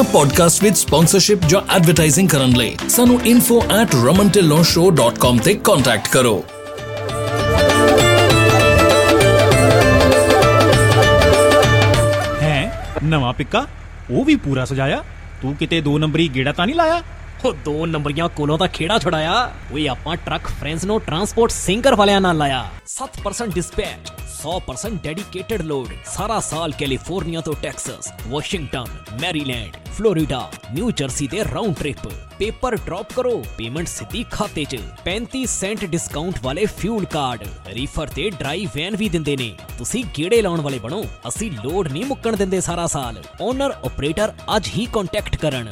ਆਪਣਾ ਪੋਡਕਾਸਟ ਵਿੱਚ ਸਪਾਂਸਰਸ਼ਿਪ ਜਾਂ ਐਡਵਰਟਾਈਜ਼ਿੰਗ ਕਰਨ ਲਈ ਸਾਨੂੰ info@ramantillonshow.com ਤੇ ਕੰਟੈਕਟ ਕਰੋ ਹੈ? ਨਵਾਂ ਪਿੱਕਾ? ਉਹ ਵੀ ਪੂਰਾ ਸਜਾਇਆ? ਤੂੰ ਕਿਤੇ ਦੋ ਨੰਬਰੀ ਗੇੜਾ ਤਾਂ ਨਹੀਂ ਲਾਇਆ? ਉਹ ਦੋ ਨੰਬਰੀਆਂ ਕੋਲੋਂ ਤਾਂ ਖੇੜਾ ਛੁਡਾਇਆ। ਓਏ, ਆਪਾਂ ਟਰੱਕ ਫ੍ਰੈਂਸਨੋ ਟਰਾਂਸਪੋਰਟ ਸਿੰਗਰ ਵਾਲਿਆਂ ਨਾਲ ਲਾਇਆ। 7% ਡਿਸਪੈਚ 100% ਡੈਡੀਕੇਟਡ ਲੋਡ ਸਾਰਾ ਸਾਲ ਕੈਲੀਫੋਰਨੀਆ ਤੋਂ Texas Washington Maryland Florida New Jersey ਦੇ ਰਾਉਂਡ ਟ੍ਰਿਪ ਪੇਪਰ ਡ੍ਰੌਪ ਕਰੋ ਪੇਮੈਂਟ ਸਿੱਧੀ ਖਾਤੇ 'ਚ 35 ਸੈਂਟ ਡਿਸਕਾਊਂਟ ਵਾਲੇ ਫਿਊਲ ਕਾਰਡ ਰੀਫਰ ਤੇ ਡਰਾਈ ਵੈਨ ਵੀ ਦਿੰਦੇ ਨੇ ਤੁਸੀਂ ਗੇੜੇ ਲਾਉਣ ਵਾਲੇ ਬਣੋ ਅਸੀਂ ਲੋਡ ਨਹੀਂ ਮੁੱਕਣ ਦਿੰਦੇ ਸਾਰਾ ਸਾਲ ਓਨਰ ਆਪਰੇਟਰ ਅੱਜ ਹੀ ਕੰਟੈਕਟ ਕਰਨ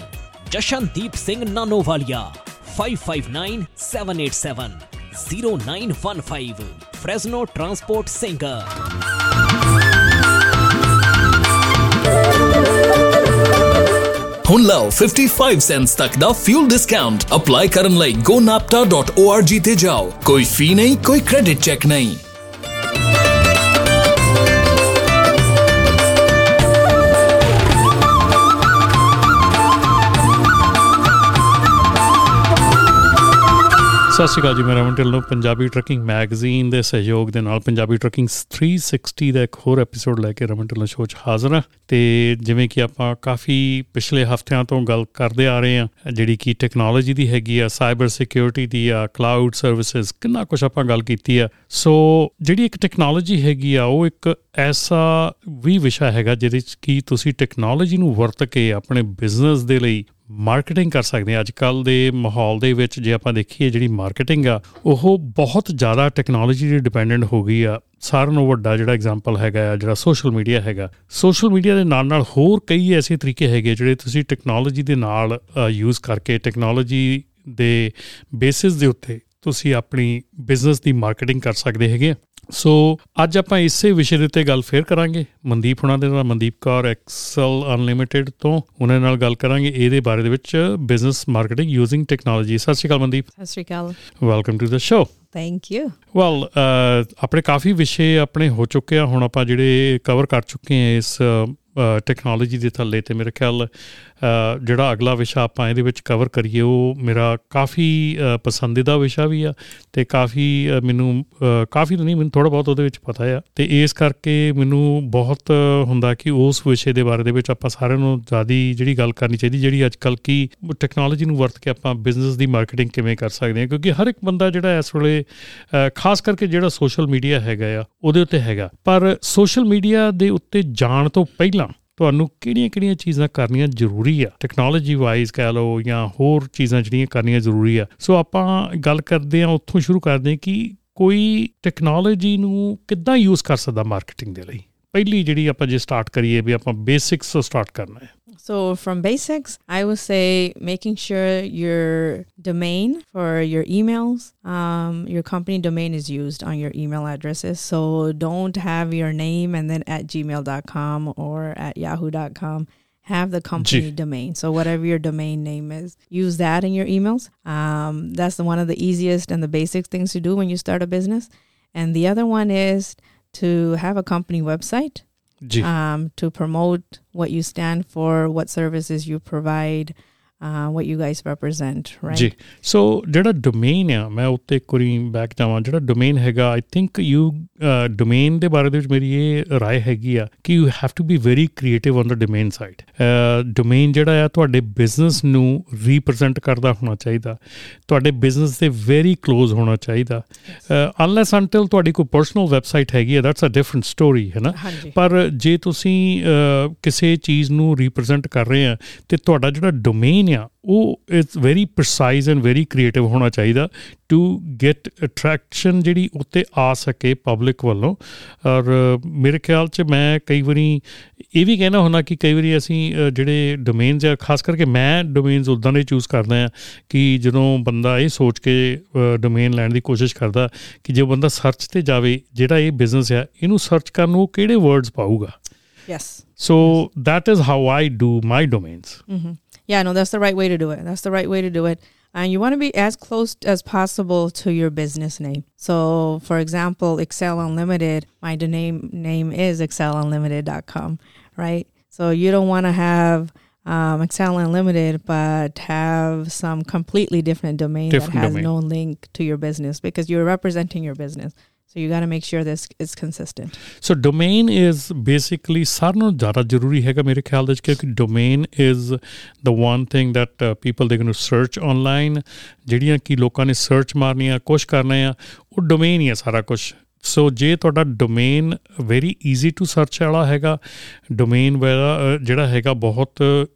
Jashandeep Singh Nanowalia 559787 0915 Fresno transport singer ਹੁਣ ਲਓ 55 ਸੈਂਟਸ ਤੱਕ ਦਾ ਫਿਊਲ ਡਿਸਕਾਊਂਟ ਅਪਲਾਈ ਕਰਨ ਲਈ gonapta.org ਤੇ ਜਾਓ ਕੋਈ ਫੀ ਨਹੀਂ ਕੋਈ ਕ੍ਰੈਡਿਟ ਚੈੱਕ ਨਹੀਂ ਸਤਿ ਸ਼੍ਰੀ ਅਕਾਲ ਜੀ, ਮੈਂ ਰਮਨ ਢਿੱਲੋਂ ਨੂੰ ਪੰਜਾਬੀ ਟਰੱਕਿੰਗ ਮੈਗਜ਼ੀਨ ਦੇ ਸਹਿਯੋਗ ਦੇ ਨਾਲ ਪੰਜਾਬੀ ਟਰੱਕਿੰਗ 360 ਦਾ ਇੱਕ ਹੋਰ ਐਪੀਸੋਡ ਲੈ ਕੇ ਰਮਨ ਢਿੱਲੋਂ ਸ਼ੋਅ 'ਚ ਹਾਜ਼ਰ ਹਾਂ। ਤੇ ਜਿਵੇਂ ਕਿ ਆਪਾਂ ਕਾਫੀ ਪਿਛਲੇ ਹਫ਼ਤਿਆਂ ਤੋਂ ਗੱਲ ਕਰਦੇ ਆ ਰਹੇ ਹਾਂ, ਜਿਹੜੀ ਕਿ ਟੈਕਨੋਲੋਜੀ ਦੀ ਹੈਗੀ ਆ ਸਾਈਬਰ ਸਿਕਿਉਰਿਟੀ ਦੀ ਆ ਕਲਾਊਡ ਸਰਵਿਸਿਜ਼ ਕਿੰਨਾ ਕੁਝ ਆਪਾਂ ਗੱਲ ਕੀਤੀ ਆ। ਸੋ ਜਿਹੜੀ ਇੱਕ ਟੈਕਨੋਲੋਜੀ ਹੈਗੀ ਆ, ਉਹ ਇੱਕ ਐਸਾ ਵੀ ਵਿਸ਼ਾ ਹੈਗਾ, ਜਿਹਦੇ 'ਚ ਕੀ ਤੁਸੀਂ ਟੈਕਨੋਲੋਜੀ ਨੂੰ ਵਰਤ ਕੇ ਆਪਣੇ ਬਿਜ਼ਨਸ ਦੇ ਲਈ ਮਾਰਕੀਟਿੰਗ ਕਰ ਸਕਦੇ ਆ ਅੱਜ ਕੱਲ ਦੇ ਮਾਹੌਲ ਦੇ ਵਿੱਚ ਜੇ ਆਪਾਂ ਦੇਖੀਏ ਜਿਹੜੀ ਮਾਰਕੀਟਿੰਗ ਆ, ਉਹ ਬਹੁਤ ਜ਼ਿਆਦਾ ਟੈਕਨੋਲੋਜੀ ਤੇ ਡਿਪੈਂਡੈਂਟ ਹੋ ਗਈ ਆ। ਸਾਰਿਆਂ ਨੂੰ ਵੱਡਾ ਜਿਹੜਾ ਐਗਜ਼ਾਮਪਲ ਹੈਗਾ ਆ, ਜਿਹੜਾ ਸੋਸ਼ਲ ਮੀਡੀਆ ਹੈਗਾ। ਸੋਸ਼ਲ ਮੀਡੀਆ ਦੇ ਨਾਲ ਨਾਲ ਹੋਰ ਕਈ ਐਸੇ ਤਰੀਕੇ ਹੈਗੇ ਜਿਹੜੇ ਤੁਸੀਂ ਟੈਕਨੋਲੋਜੀ ਦੇ ਨਾਲ ਯੂਜ਼ ਕਰਕੇ ਟੈਕਨੋਲੋਜੀ ਦੇ ਬੇਸਿਸ ਦੇ ਉੱਤੇ ਤੁਸੀਂ ਆਪਣੀ ਬਿਜ਼ਨਸ ਦੀ ਮਾਰਕੀਟਿੰਗ ਕਰ ਸਕਦੇ ਹੈਗੇ ਸੋ ਅੱਜ ਆਪਾਂ ਇਸੇ ਵਿਸ਼ੇ ਦੇ ਉੱਤੇ ਗੱਲ ਫੇਰ ਕਰਾਂਗੇ। ਮਨਦੀਪ ਹੁਣਾਂ ਦੇ ਨਾਲ ਮਨਦੀਪ ਕੌਰ ਐਕਸਲ ਅਨਲਿਮਿਟਿਡ ਤੋਂ ਉਹਨਾਂ ਨਾਲ ਗੱਲ ਕਰਾਂਗੇ। ਇਹਦੇ ਬਾਰੇ ਦੇ ਵਿੱਚ ਬਿਜ਼ਨਸ ਮਾਰਕੀਟਿੰਗ ਯੂਜ਼ਿੰਗ ਟੈਕਨੋਲੋਜੀ ਸਤਿ ਸ਼੍ਰੀ ਅਕਾਲ ਮਨਦੀਪ। ਸਤਿ ਸ਼੍ਰੀ ਅਕਾਲ। Welcome to the show thank you well ਆਪਣੇ ਕਾਫੀ ਵਿਸ਼ੇ ਆਪਣੇ ਹੋ ਚੁੱਕੇ ਆ। ਹੁਣ ਆਪਾਂ ਜਿਹੜੇ ਕਵਰ ਕਰ ਚੁੱਕੇ ਆ ਇਸ ਟੈਕਨੋਲੋਜੀ ਦੇ ਥੱਲੇ ਤੇ ਮੇਰੇ ਖਿਆਲ ਜਿਹੜਾ ਅਗਲਾ ਵਿਸ਼ਾ ਆਪਾਂ ਇਹਦੇ ਵਿੱਚ ਕਵਰ ਕਰੀਏ, ਉਹ ਮੇਰਾ ਕਾਫੀ ਪਸੰਦੀਦਾ ਵਿਸ਼ਾ ਵੀ ਆ ਤੇ ਕਾਫੀ ਮੈਨੂੰ ਕਾਫੀ ਨਹੀਂ, ਮੈਨੂੰ ਥੋੜਾ ਬਹੁਤ ਉਹਦੇ ਵਿੱਚ ਪਤਾ ਆ ਤੇ ਇਸ ਕਰਕੇ ਮੈਨੂੰ ਬਹੁਤ ਹੁੰਦਾ ਕਿ ਉਸ ਵਿਸ਼ੇ ਦੇ ਬਾਰੇ ਦੇ ਵਿੱਚ ਆਪਾਂ ਸਾਰਿਆਂ ਨੂੰ ਜ਼ਿਆਦਾ ਜਿਹੜੀ ਗੱਲ ਕਰਨੀ ਚਾਹੀਦੀ, ਜਿਹੜੀ ਅੱਜ ਕੱਲ ਕੀ ਟੈਕਨੋਲੋਜੀ ਨੂੰ ਵਰਤ ਕੇ ਆਪਾਂ ਬਿਜ਼ਨਸ ਦੀ ਮਾਰਕੀਟਿੰਗ ਕਿਵੇਂ ਕਰ ਸਕਦੇ ਹਾਂ, ਕਿਉਂਕਿ ਹਰ ਇੱਕ ਬੰਦਾ ਜਿਹੜਾ ਇਸ ਵੇਲੇ ਖਾਸ ਕਰਕੇ ਜਿਹੜਾ ਸੋਸ਼ਲ ਮੀਡੀਆ ਹੈਗਾ ਆ, ਉਹਦੇ ਉੱਤੇ ਹੈਗਾ। ਪਰ ਸੋਸ਼ਲ ਮੀਡੀਆ ਦੇ ਉੱਤੇ ਜਾਣ ਤੋਂ ਪਹਿਲਾਂ ਤੁਹਾਨੂੰ ਕਿਹੜੀਆਂ-ਕਿਹੜੀਆਂ ਚੀਜ਼ਾਂ ਕਰਨੀਆਂ ਜ਼ਰੂਰੀ ਆ? ਟੈਕਨੋਲੋਜੀ ਵਾਈਜ਼ ਕਹਿ ਲਓ ਜਾਂ ਹੋਰ ਚੀਜ਼ਾਂ ਜਿਹੜੀਆਂ ਕਰਨੀਆਂ ਜ਼ਰੂਰੀ ਆ। ਸੋ ਆਪਾਂ ਗੱਲ ਕਰਦੇ ਆ ਉੱਥੋਂ ਸ਼ੁਰੂ ਕਰਦੇ ਆ ਕਿ ਕੋਈ ਟੈਕਨੋਲੋਜੀ ਨੂੰ ਕਿੱਦਾਂ ਯੂਜ਼ ਕਰ ਸਕਦਾ ਮਾਰਕੀਟਿੰਗ ਦੇ ਲਈ? ਪਹਿਲੀ ਜਿਹੜੀ ਆਪਾਂ ਜੇ ਸਟਾਰਟ ਕਰੀਏ ਵੀ ਆਪਾਂ ਬੇਸਿਕਸ ਤੋਂ ਸਟਾਰਟ ਕਰਨਾ ਹੈ So, from basics, I would say making sure your domain for your emails, um, your company domain is used on your email addresses. So, don't have your name and then at gmail.com or at yahoo.com. Have the company Gee. domain. So, whatever your domain name is, use that in your emails. Um, that's the, one of the easiest and the basic things to do when you start a business. And the other one is to have a company website um, to promote what you stand for, what services you provide, Uh, what you guys represent right? ਜੀ ਸੋ ਜਿਹੜਾ domain ਆ ਮੈਂ ਉੱਤੇ ਇੱਕ ਵਾਰੀ back ਜਾਵਾਂ ਜਿਹੜਾ domain ਹੈਗਾ ਆਈ ਥਿੰਕ ਯੂ ਡੋਮੇਨ ਦੇ ਬਾਰੇ ਦੇ ਵਿੱਚ ਮੇਰੀ ਇਹ رائے ਹੈਗੀ ਆ ਕਿ you have to be very creative on the domain side domain ਜਿਹੜਾ ਆ ਤੁਹਾਡੇ ਬਿਜ਼ਨਸ ਨੂੰ ਰਿਪਰੈਜ਼ੈਂਟ ਕਰਦਾ ਹੋਣਾ ਚਾਹੀਦਾ। ਤੁਹਾਡੇ ਬਿਜ਼ਨਸ ਦੇ ਵੈਰੀ ਕਲੋਜ਼ ਹੋਣਾ ਚਾਹੀਦਾ। ਅਨਲੈਸ ਅੰਟਿਲ uh, ਤੁਹਾਡੀ ਕੋਈ ਪਰਸਨਲ ਵੈਬਸਾਈਟ ਹੈਗੀ ਆ ਦੈਟਸ ਅ ਡਿਫਰੈਂਟ ਸਟੋਰੀ ਹੈ ਨਾ? ਪਰ ਜੇ ਤੁਸੀਂ uh, ਕਿਸੇ ਚੀਜ਼ ਨੂੰ ਰਿਪਰੈਜ਼ੈਂਟ ਕਰ ਰਹੇ ਆ ਤੇ ਤੁਹਾਡਾ ਜਿਹੜਾ ਡੋਮੇਨ ਆ ਉਹ it's very precise and very creative ਹੋਣਾ ਚਾਹੀਦਾ ਟੂ ਗੈਟ ਅਟਰੈਕਸ਼ਨ ਜਿਹੜੀ ਉੱਤੇ ਆ ਸਕੇ ਪਬਲਿਕ ਵੱਲੋਂ। ਔਰ ਮੇਰੇ ਖਿਆਲ 'ਚ ਮੈਂ ਕਈ ਵਾਰੀ ਇਹ ਵੀ ਕਹਿਣਾ ਹੁੰਦਾ ਕਿ ਕਈ ਵਾਰੀ ਅਸੀਂ ਜਿਹੜੇ ਡੋਮੇਨਸ ਆ ਖਾਸ ਕਰਕੇ ਮੈਂ ਡੋਮੇਨਸ ਉਦਾਂ ਦੇ ਚੂਜ਼ ਕਰਦਾ ਆ ਕਿ ਜਦੋਂ ਬੰਦਾ ਇਹ ਸੋਚ ਕੇ ਡੋਮੇਨ ਲੈਣ ਦੀ ਕੋਸ਼ਿਸ਼ ਕਰਦਾ ਕਿ ਜੇ ਬੰਦਾ ਸਰਚ ਤੇ ਜਾਵੇ ਜਿਹੜਾ ਇਹ ਬਿਜ਼ਨਸ ਆ ਇਹਨੂੰ ਸਰਚ ਕਰਨ ਨੂੰ ਕਿਹੜੇ ਵਰਡਸ ਪਾਊਗਾ। Yes. So is how I do my domains hmm Yeah, no, that's the right way to do it. That's the right way to do it. And you want to be as close as possible to your business name. So, for example, Excel Unlimited, my name name is excelunlimited.com, right? So you don't want to have um, Excel Unlimited, but have some completely different domain Different that has domain. no link to your business because you're representing your business. So you got to make sure this is consistent. So domain is basically ਸਾਰਿਆਂ ਨਾਲੋਂ ਜ਼ਿਆਦਾ ਜ਼ਰੂਰੀ ਹੈਗਾ ਮੇਰੇ ਖਿਆਲ ਦੇ ਵਿੱਚ ਕਿਉਂਕਿ domain is the one thing that people ਦੇ ਗੋਇੰ ਟੂ ਸਰਚ ਆਨਲਾਈਨ ਜਿਹੜੀਆਂ ਕਿ ਲੋਕਾਂ ਨੇ ਸਰਚ ਮਾਰਨੀ ਆ ਕੁਝ ਕਰਨਾ ਆ ਉਹ ਡੋਮੇਨ ਹੀ ਆ ਸਾਰਾ ਕੁਝ ਸੋ ਜੇ ਤੁਹਾਡਾ domain very easy to search ਵਾਲਾ ਹੈਗਾ ਡੋਮੇਨ ਜਿਹੜਾ ਹੈਗਾ ਬਹੁਤ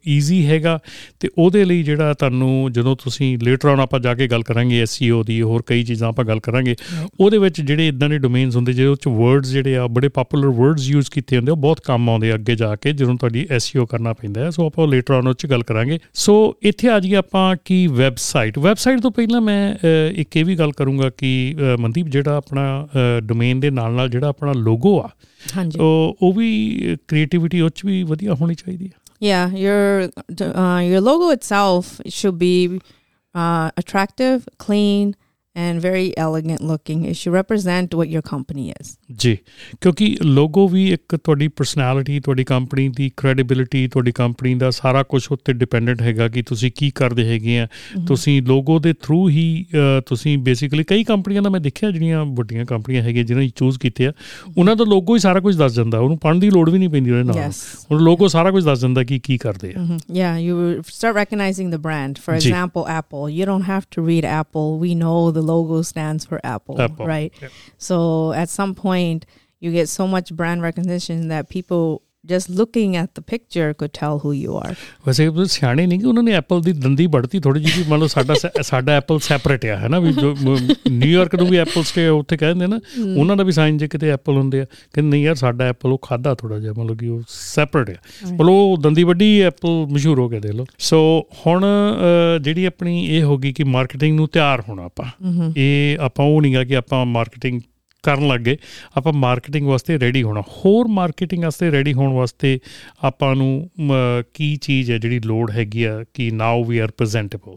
ਈਜ਼ੀ ਹੈਗਾ ਤੇ ਉਹਦੇ ਲਈ ਜਿਹੜਾ ਤੁਹਾਨੂੰ ਜਦੋਂ ਤੁਸੀਂ ਲੇਟਰ ਆਨ ਆਪਾਂ ਜਾ ਕੇ ਗੱਲ ਕਰਾਂਗੇ ਐਸਈਓ ਦੀ ਹੋਰ ਕਈ ਚੀਜ਼ਾਂ ਆਪਾਂ ਗੱਲ ਕਰਾਂਗੇ ਉਹਦੇ ਵਿੱਚ ਜਿਹੜੇ ਇਦਾਂ ਦੇ ਡੋਮੇਨਸ ਹੁੰਦੇ ਜਿਹਦੇ ਵਿੱਚ ਵਰਡਸ ਜਿਹੜੇ ਆ ਬੜੇ ਪਪੂਲਰ ਵਰਡਸ ਯੂਜ਼ ਕੀਤੇ ਹੁੰਦੇ ਉਹ ਬਹੁਤ ਕੰਮ ਆਉਂਦੇ ਅੱਗੇ ਜਾ ਕੇ ਜਦੋਂ ਤੁਹਾਡੀ ਐਸਈਓ ਕਰਨਾ ਪੈਂਦਾ ਹੈ। ਸੋ ਆਪਾਂ ਲੇਟਰ ਆਨ ਉਹ 'ਚ ਗੱਲ ਕਰਾਂਗੇ। ਸੋ ਇੱਥੇ ਆ ਜੀ ਆਪਾਂ ਕੀ ਵੈਬਸਾਈਟ ਵੈਬਸਾਈਟ ਤੋਂ ਪਹਿਲਾਂ ਮੈਂ ਇੱਕ ਇਹ ਵੀ ਗੱਲ ਕਰੂੰਗਾ ਕਿ ਮਨਦੀਪ ਜਿਹੜਾ ਆਪਣਾ ਡੋਮੇਨ ਦੇ ਨਾਲ ਨਾਲ ਜਿਹੜਾ ਆਪਣਾ ਲੋਗੋ ਆ Hanji. ਉਹ ਉਹ ਵੀ ਕ੍ਰੀਏਟੀਵਿਟੀ ਉਹ 'ਚ ਵੀ ਵਧੀਆ ਹੋਣੀ ਚਾਹੀਦੀ ਹੈ Yeah, your uh, your logo itself should be uh, attractive, clean, and very elegant looking. It should represent what your company is. ਜੀ ਕਿਉਂਕਿ ਲੋਗੋ ਵੀ ਇੱਕ ਤੁਹਾਡੀ ਪਰਸਨੈਲਿਟੀ ਤੁਹਾਡੀ ਕੰਪਨੀ ਦੀ ਕ੍ਰੈਡੀਬਿਲਿਟੀ ਤੁਹਾਡੀ ਕੰਪਨੀ ਦਾ ਸਾਰਾ ਕੁਝ ਉੱਤੇ ਡਿਪੈਂਡੈਂਟ ਹੈਗਾ ਕਿ ਤੁਸੀਂ ਕੀ ਕਰਦੇ ਹੈਗੇ ਆ ਤੁਸੀਂ ਲੋਗੋ ਦੇ ਥਰੂ ਹੀ ਅ, ਤੁਸੀਂ ਬੇਸਿਕਲੀ ਕਈ ਕੰਪਨੀਆਂ ਦਾ ਮੈਂ ਦੇਖਿਆ ਜਿਹੜੀਆਂ ਵੱਡੀਆਂ ਕੰਪਨੀਆਂ ਹੈਗੀਆਂ ਜਿਨ੍ਹਾਂ ਨੇ ਚੂਜ਼ ਕੀਤੇ ਆ ਉਹਨਾਂ ਦਾ ਲੋਗੋ ਹੀ ਸਾਰਾ ਕੁਝ ਦੱਸ ਜਾਂਦਾ ਉਹਨੂੰ ਪੜ੍ਹਨ ਦੀ ਲੋੜ ਵੀ ਨਹੀਂ ਪੈਂਦੀ ਉਹਦੇ ਨਾਲ Yes. ਉਹ ਲੋਗੋ ਸਾਰਾ ਕੁਝ ਦੱਸ ਦਿੰਦਾ ਕਿ ਕੀ ਕਰਦੇ ਆ Mhm. Yeah, you start recognizing the brand. For Ji. example, Apple. You don't have to read Apple. We know the logo stands for Apple, Apple, right? yeah. So at some point, you get so much brand recognition that people just looking at the picture could tell who you are. ਵੈਸੇ ਉਹ ਸਿਆਣੇ ਨਹੀਂ ਕਿ ਉਹਨਾਂ ਨੇ Apple ਦੀ ਦੰਦੀ ਵੜਤੀ ਥੋੜੀ ਜਿਹੀ ਮੰਨ ਲਓ ਸਾਡਾ ਸਾਡਾ ਐਪਲ ਸੈਪਰੇਟ ਆ ਹੈ ਨਾ ਵੀ ਨਿਊਯਾਰਕ ਨੂੰ ਵੀ ਐਪਲ ਸਟੇ ਉੱਥੇ ਕਹਿੰਦੇ ਨਾ ਉਹਨਾਂ ਦਾ ਵੀ ਸਾਈਨ ਜੇ ਕਿਤੇ ਐਪਲ ਹੁੰਦੇ ਆ ਕਿ ਨਹੀਂ ਯਾਰ ਸਾਡਾ ਐਪਲ ਉਹ ਖਾਦਾ ਥੋੜਾ ਜਿਹਾ ਮਤਲਬ ਕਿ ਉਹ ਸੈਪਰੇਟ ਆ ਮਤਲਬ ਉਹ ਦੰਦੀ ਵੱਡੀ ਐਪਲ ਮਸ਼ਹੂਰ ਹੋ ਗਿਆ ਦੇਖ ਲਓ ਸੋ ਹੁਣ ਜਿਹੜੀ ਆਪਣੀ ਇਹ ਹੋ ਗਈ ਕਿ ਮਾਰਕੀਟਿੰਗ ਨੂੰ ਤਿਆਰ ਹੋਣਾ ਆਪਾਂ ਇਹ ਆਪਾਂ ਉਹ ਨਹੀਂਗਾ ਕਿ ਆਪਾਂ ਮਾਰਕੀਟਿੰਗ ਕਰਨ ਲੱਗੇ ਆਪਾਂ ਮਾਰਕੀਟਿੰਗ ਵਾਸਤੇ ਰੈਡੀ ਹੋਣਾ ਹੋਰ ਮਾਰਕੀਟਿੰਗ ਵਾਸਤੇ ਰੈਡੀ ਹੋਣ ਵਾਸਤੇ ਆਪਾਂ ਨੂੰ ਮ, ਕੀ ਚੀਜ਼ ਹੈ ਜਿਹੜੀ ਲੋੜ ਹੈਗੀ ਆ ਕਿ now we are presentable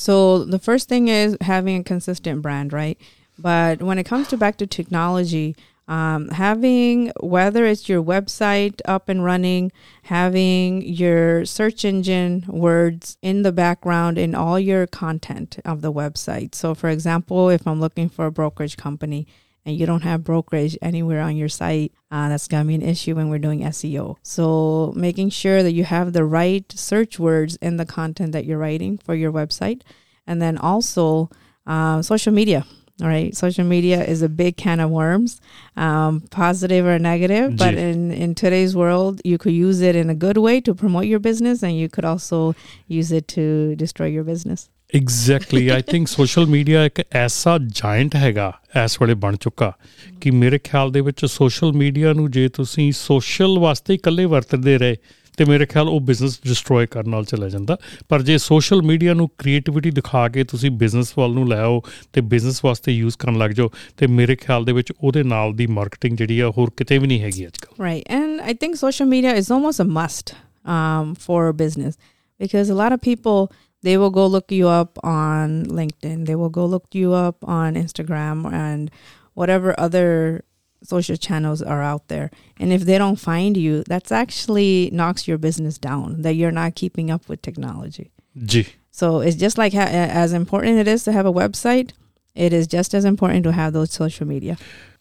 So the first thing is having a consistent brand, right? But when it comes to back to technology, um, having whether it's your website up and running, having your search engine words in the background in all your content of the website. So, for example, if I'm looking for a brokerage company and you don't have brokerage anywhere on your site, uh, that's going to be an issue when we're doing SEO. So, making sure that you have the right search words in the content that you're writing for your website. And then also um, social media. All right. Social media is a big can of worms, um, positive or negative. But in, in today's world, you could use it in a good way to promote your business, and you could also use it to destroy your business. Exactly I think social media ਇੱਕ ਐਸਾ giant ਹੈਗਾ ਇਸ ਵੇਲੇ ਬਣ ਚੁੱਕਾ ਕਿ ਮੇਰੇ ਖਿਆਲ ਦੇ ਵਿੱਚ ਸੋਸ਼ਲ ਮੀਡੀਆ ਨੂੰ ਜੇ ਤੁਸੀਂ ਸੋਸ਼ਲ ਵਾਸਤੇ ਹੀ ਇਕੱਲੇ ਵਰਤਦੇ ਰਹੇ ਤੇ ਮੇਰੇ ਖਿਆਲ ਉਹ ਬਿਜ਼ਨਸ ਡਿਸਟਰੋਏ ਕਰਨ ਨਾਲ ਚਲਾ ਜਾਂਦਾ। ਪਰ ਜੇ ਸੋਸ਼ਲ ਮੀਡੀਆ ਨੂੰ ਕ੍ਰੀਏਟੀਵਿਟੀ ਦਿਖਾ ਕੇ ਤੁਸੀਂ ਬਿਜ਼ਨਸ ਵੱਲ ਨੂੰ ਲੈ ਆਓ ਤੇ ਬਿਜ਼ਨਸ ਵਾਸਤੇ ਯੂਜ਼ ਕਰਨ ਲੱਗ ਜਾਓ ਤੇ ਮੇਰੇ ਖਿਆਲ ਦੇ ਵਿੱਚ ਉਹਦੇ ਨਾਲ ਦੀ ਮਾਰਕੀਟਿੰਗ ਜਿਹੜੀ ਆ ਹੋਰ ਕਿਤੇ ਵੀ ਨਹੀਂ ਹੈਗੀ ਅੱਜਕੱਲ Right. And I think social media is almost a must um, for a business because a lot of people, they will go look you up on LinkedIn. They will go look you up on Instagram and whatever other social channels are out there. And if they don't find you, that's actually knocks your business down that you're not keeping up with technology. ਜੀ So it's just like ha- as important it is to have a website, it is just as important to have those social media.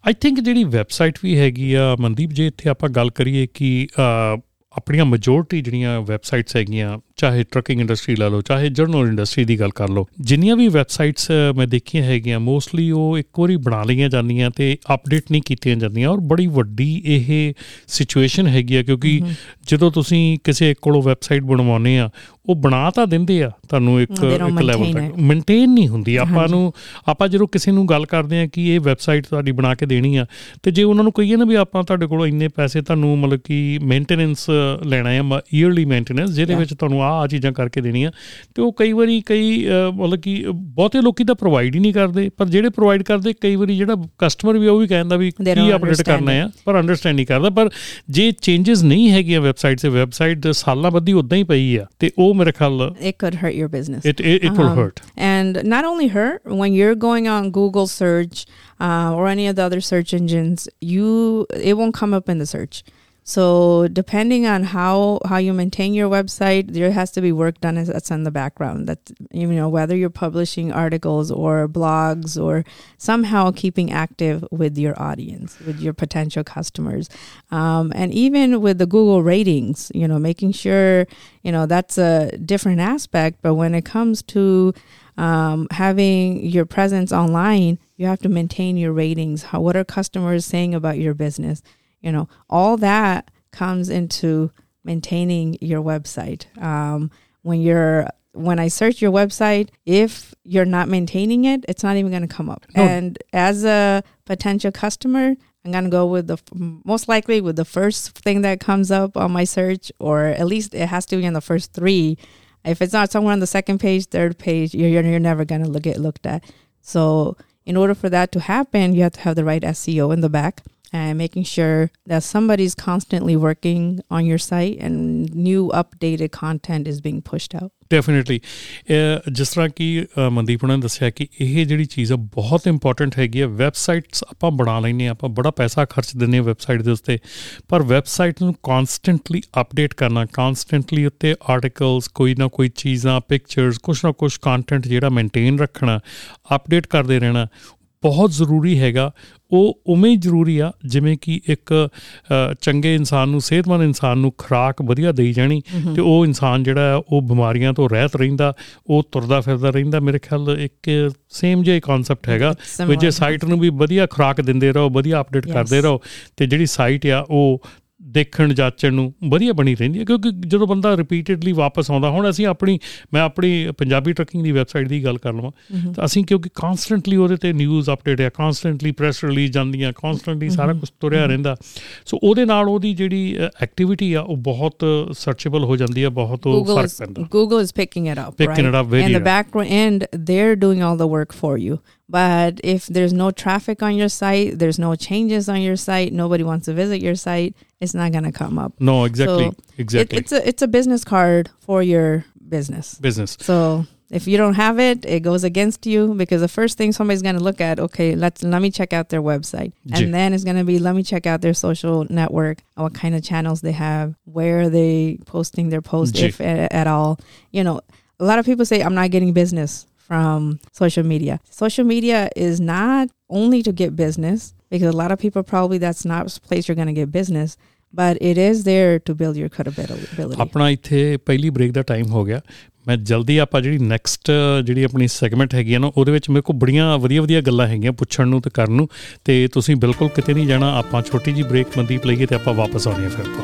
I think ਜਿਹੜੀ website ਵੀ ਹੈਗੀ ਆ ਮਨਦੀਪ ਜੇ ਇੱਥੇ ਆਪਾਂ ਗੱਲ ਕਰੀਏ ਕਿ ਅ, ਆਪਣੀਆਂ ਮੈਜੋਰਟੀ ਜਿਹੜੀਆਂ ਵੈਬਸਾਈਟਸ ਹੈਗੀਆਂ ਚਾਹੇ ਟਰੱਕਿੰਗ ਇੰਡਸਟਰੀ ਲਾ ਲਓ ਚਾਹੇ ਜਰਨਲ ਇੰਡਸਟਰੀ ਦੀ ਗੱਲ ਕਰ ਲਓ ਜਿੰਨੀਆਂ ਵੀ ਵੈਬਸਾਈਟਸ ਮੈਂ ਦੇਖੀਆਂ ਹੈਗੀਆਂ ਮੋਸਟਲੀ ਉਹ ਇੱਕ ਵਾਰੀ ਬਣਾ ਲਈਆਂ ਜਾਂਦੀਆਂ ਤੇ ਅਪਡੇਟ ਨਹੀਂ ਕੀਤੀਆਂ ਜਾਂਦੀਆਂ ਔਰ ਬੜੀ ਵੱਡੀ ਇਹ ਸਿਚੁਏਸ਼ਨ ਹੈਗੀ ਆ ਕਿਉਂਕਿ ਜਦੋਂ ਤੁਸੀਂ ਕਿਸੇ ਕੋਲੋਂ ਵੈਬਸਾਈਟ ਬਣਵਾਉਂਦੇ ਆ ਉਹ ਬਣਾ ਤਾਂ ਦਿੰਦੇ ਆ ਤੁਹਾਨੂੰ ਇੱਕ ਇੱਕ ਲੈਵਲ ਤੱਕ। ਮੇਨਟੇਨ ਨਹੀਂ ਹੁੰਦੀ। ਆਪਾਂ ਨੂੰ ਆਪਾਂ ਜਦੋਂ ਕਿਸੇ ਨੂੰ ਗੱਲ ਕਰਦੇ ਆ ਕਿ ਇਹ ਵੈਬਸਾਈਟ ਤੁਹਾਡੀ ਬਣਾ ਕੇ ਦੇਣੀ ਆ ਤੇ ਜੇ ਉਹਨਾਂ ਨੂੰ ਕਹੀਏ ਨਾ ਵੀ ਆਪਾਂ ਤੁਹਾਡੇ ਕੋਲੋਂ ਇੰਨੇ ਪੈਸੇ ਤੁਹਾਨੂੰ ਮਤਲਬ ਕਿ ਮੇਨਟੇਨੈਂਸ ਲੈਣਾ ਹੈ ਈਅਰਲੀ ਮੇਨਟੇਨੈਂਸ ਜਿਹਦੇ. ਵਿੱਚ ਤੁਹਾਨੂੰ ਆਹ ਆਹ ਚੀਜ਼ਾਂ ਕਰਕੇ ਦੇਣੀਆਂ। ਤੇ ਉਹ ਕਈ ਵਾਰੀ ਕਈ ਮਤਲਬ ਕਿ ਬਹੁਤੇ ਲੋਕੀ ਤਾਂ ਪ੍ਰੋਵਾਈਡ ਹੀ ਨਹੀਂ ਕਰਦੇ। ਪਰ ਜਿਹੜੇ ਪ੍ਰੋਵਾਈਡ ਕਰਦੇ ਕਈ ਵਾਰੀ ਜਿਹੜਾ ਕਸਟਮਰ ਵੀ ਆ, ਉਹ ਵੀ ਕਹਿੰਦਾ ਵੀ ਕੀ ਅਪਡੇਟ ਕਰਨਾ ਆ ਪਰ ਅੰਡਰਸਟੈਂਡ ਨਹੀਂ ਕਰਦਾ। ਪਰ ਜੇ ਚੇਂਜਸ ਨਹੀਂ ਹੈਗੀਆਂ ਵੈਬਸਾਈਟ ਤੇ ਵੈਬਸਾਈਟ ਸਾਲਾਂ ਬੱਧੀ ਉਦਾਂ ਹੀ ਪਈ ਆ ਤੇ ਉਹ ਮੇਰੇ ਖਿਆਲ It could hurt your business. It it will Um, hurt And not only her, when you're going on Google search uh, or any of the other search engines, you it won't come up in the search. So depending on how how you maintain your website, there has to be work done that's in the background. That you know whether you're publishing articles or blogs or somehow keeping active with your audience, with your potential customers, um, and even with the Google ratings. You know, making sure you know that's a different aspect. But when it comes to um, having your presence online, you have to maintain your ratings. How what are customers saying about your business? You know, all that comes into maintaining your website. Um, when you're when I search your website, if you're not maintaining it, it's not even going to come up. No. And as a potential customer, I'm going to go with the most likely with the first thing that comes up on my search, or at least it has to be in the first three. If it's not somewhere on the second page, third page, you're, you're, you're never going to look get looked at. So, in order for that to happen, you have to have the right SEO in the back and making sure that somebody's constantly working on your site and new updated content is being pushed out. Definitely eh, ਜਿਸ ਤਰ੍ਹਾਂ ਕਿ ਅ, ਮਨਦੀਪ ਉਹਨਾਂ ਨੇ ਦੱਸਿਆ ਕਿ ਇਹ ਜਿਹੜੀ ਚੀਜ਼ ਆ ਬਹੁਤ ਇੰਪੋਰਟੈਂਟ ਹੈਗੀ ਆ। ਵੈਬਸਾਈਟਸ ਆਪਾਂ ਬਣਾ ਲੈਂਦੇ ਹਾਂ ਆਪਾਂ ਬੜਾ ਪੈਸਾ ਖਰਚ ਦਿੰਦੇ ਹਾਂ ਵੈਬਸਾਈਟ ਦੇ ਉੱਤੇ। ਪਰ ਵੈਬਸਾਈਟ ਨੂੰ ਕਨਸਟੈਂਟਲੀ ਅਪਡੇਟ ਕਰਨਾ ਕਨਸਟੈਂਟਲੀ ਉੱਤੇ ਆਰਟੀਕਲਸ ਕੋਈ ਨਾ ਕੋਈ ਚੀਜ਼ਾਂ ਪਿਕਚਰਸ ਕੁਛ ਨਾ ਕੁਛ ਕੰਟੈਂਟ ਜਿਹੜਾ ਮੇਨਟੇਨ ਰੱਖਣਾ ਅਪਡੇਟ ਕਰਦੇ ਰਹਿਣਾ ਬਹੁਤ ਜ਼ਰੂਰੀ ਹੈਗਾ ਉਹ ਉਵੇਂ ਜ਼ਰੂਰੀ ਆ ਜਿਵੇਂ ਕਿ ਇੱਕ ਚੰਗੇ ਇਨਸਾਨ ਨੂੰ ਸਿਹਤਮੰਦ ਇਨਸਾਨ ਨੂੰ ਖੁਰਾਕ ਵਧੀਆ ਦੇਈ ਜਾਣੀ ਤੇ ਉਹ ਇਨਸਾਨ ਜਿਹੜਾ ਹੈ ਉਹ ਬਿਮਾਰੀਆਂ ਤੋਂ ਰਹਿਤ ਰਹਿੰਦਾ ਉਹ ਤੁਰਦਾ ਫਿਰਦਾ ਰਹਿੰਦਾ ਮੇਰੇ ਖਿਆਲ ਇੱਕ ਸੇਮ ਜਿਹਾ ਕਨਸੈਪਟ ਹੈਗਾ ਵੀ ਜੇ. ਸਾਈਟ ਨੂੰ ਵੀ ਵਧੀਆ ਖੁਰਾਕ ਦਿੰਦੇ ਰਹੋ ਵਧੀਆ ਅਪਡੇਟ. ਕਰਦੇ ਰਹੋ ਤੇ ਜਿਹੜੀ ਸਾਈਟ ਆ ਉਹ ਦੇਖਣ ਜਾਚਣ ਨੂੰ ਵਧੀਆ ਬਣੀ ਰਹਿੰਦੀ ਹੈ ਕਿਉਂਕਿ ਜਦੋਂ ਬੰਦਾ ਰਿਪੀਟਡਲੀ ਵਾਪਸ ਆਉਂਦਾ ਹੁਣ ਅਸੀਂ ਆਪਣੀ ਮੈਂ ਆਪਣੀ ਪੰਜਾਬੀ ਟਰੱਕਿੰਗ ਦੀ ਵੈਬਸਾਈਟ ਦੀ ਗੱਲ ਕਰ ਲਵਾਂ ਤਾਂ ਅਸੀਂ ਕਿਉਂਕਿ ਕਨਸਟੈਂਟਲੀ ਉਹਦੇ ਤੇ ਨਿਊਜ਼ ਅਪਡੇਟ ਹੈ ਕਨਸਟੈਂਟਲੀ ਪ੍ਰੈਸ ਰਿਲੀਜ਼ ਜਾਂਦੀਆਂ ਕਨਸਟੈਂਟਲੀ ਸਾਰਾ ਕੁਝ ਤੁਰਿਆ ਰਹਿੰਦਾ। ਸੋ ਉਹਦੇ ਨਾਲ ਉਹਦੀ ਜਿਹੜੀ ਐਕਟੀਵਿਟੀ ਆ ਉਹ ਬਹੁਤ ਸਰਚੇਬਲ ਹੋ ਜਾਂਦੀ ਹੈ ਬਹੁਤ ਫ਼ਰਕ ਪੈਂਦਾ। Google is picking it up, Picking right? it up very and the back end, they're doing all the work for you. But if there's no traffic on your site, there's no changes on your site, nobody wants to visit your site, it's not going to come up. No, exactly. So exactly. It, it's a it's a business card for your business. Business. So if you don't have it, it goes against you because the first thing somebody's going to look at, okay, let's let me check out their website. And then it's going to be let me check out their social network, what kind of channels they have, where are they posting their posts if at, at all. You know, a lot of people say I'm not getting business from social media. Social media is not only to get business because a lot of people probably that's not a place you're going to get business, but it is there to build your credibility. ਆਪਣਾ ਇੱਥੇ ਪਹਿਲੀ break ਦਾ time ਹੋ ਗਿਆ ਮੈਂ ਜਲਦੀ ਆਪਾਂ ਜਿਹੜੀ next ਜਿਹੜੀ ਆਪਣੀ ਸੈਗਮੈਂਟ ਹੈਗੀ ਆ ਨਾ ਉਹਦੇ ਵਿੱਚ ਮੇਰੇ ਕੋਲ ਬੜੀਆਂ ਵਧੀਆ ਵਧੀਆ ਗੱਲਾਂ ਹੈਗੀਆਂ ਪੁੱਛਣ ਨੂੰ ਤੇ ਕਰਨ ਨੂੰ ਤੇ ਤੁਸੀਂ ਬਿਲਕੁਲ ਕਿਤੇ ਨਹੀਂ ਜਾਣਾ ਆਪਾਂ ਛੋਟੀ ਜੀ ਬ੍ਰੇਕ ਮਨਦੀਪ ਲਈਏ ਤੇ ਆਪਾਂ ਵਾਪਸ ਆਉਣੇ ਆ ਫਿਰ ਤੋਂ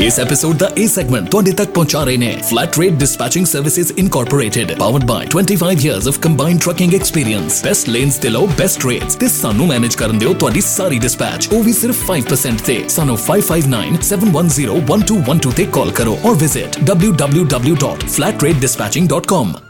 ਇਸ ਐਪੀਸੋਡ ਦਾ ਇਹ ਸੈਗਮੈਂਟ ਤੁਹਾਡੇ ਤੱਕ ਪਹੁੰਚਾ ਰਹੇ ਨੇ flat rate dispatching services incorporated powered by 25 years of combined trucking experience best lanes ਤੇ ਲਓ ਬੈਸਟ ਰੇਟਸ ਤੇ ਸਾਨੂੰ ਮੈਨੇਜ ਕਰਨ ਦਿਓ ਤੁਹਾਡੀ ਸਾਰੀ ਡਿਸਪੈਚ ਉਹ ਵੀ ਸਿਰਫ 5% ਤੇ। ਸਾਨੂੰ 5597101212 ਤੇ ਕਾਲ ਕਰੋ or visit www.flatratedispatching.com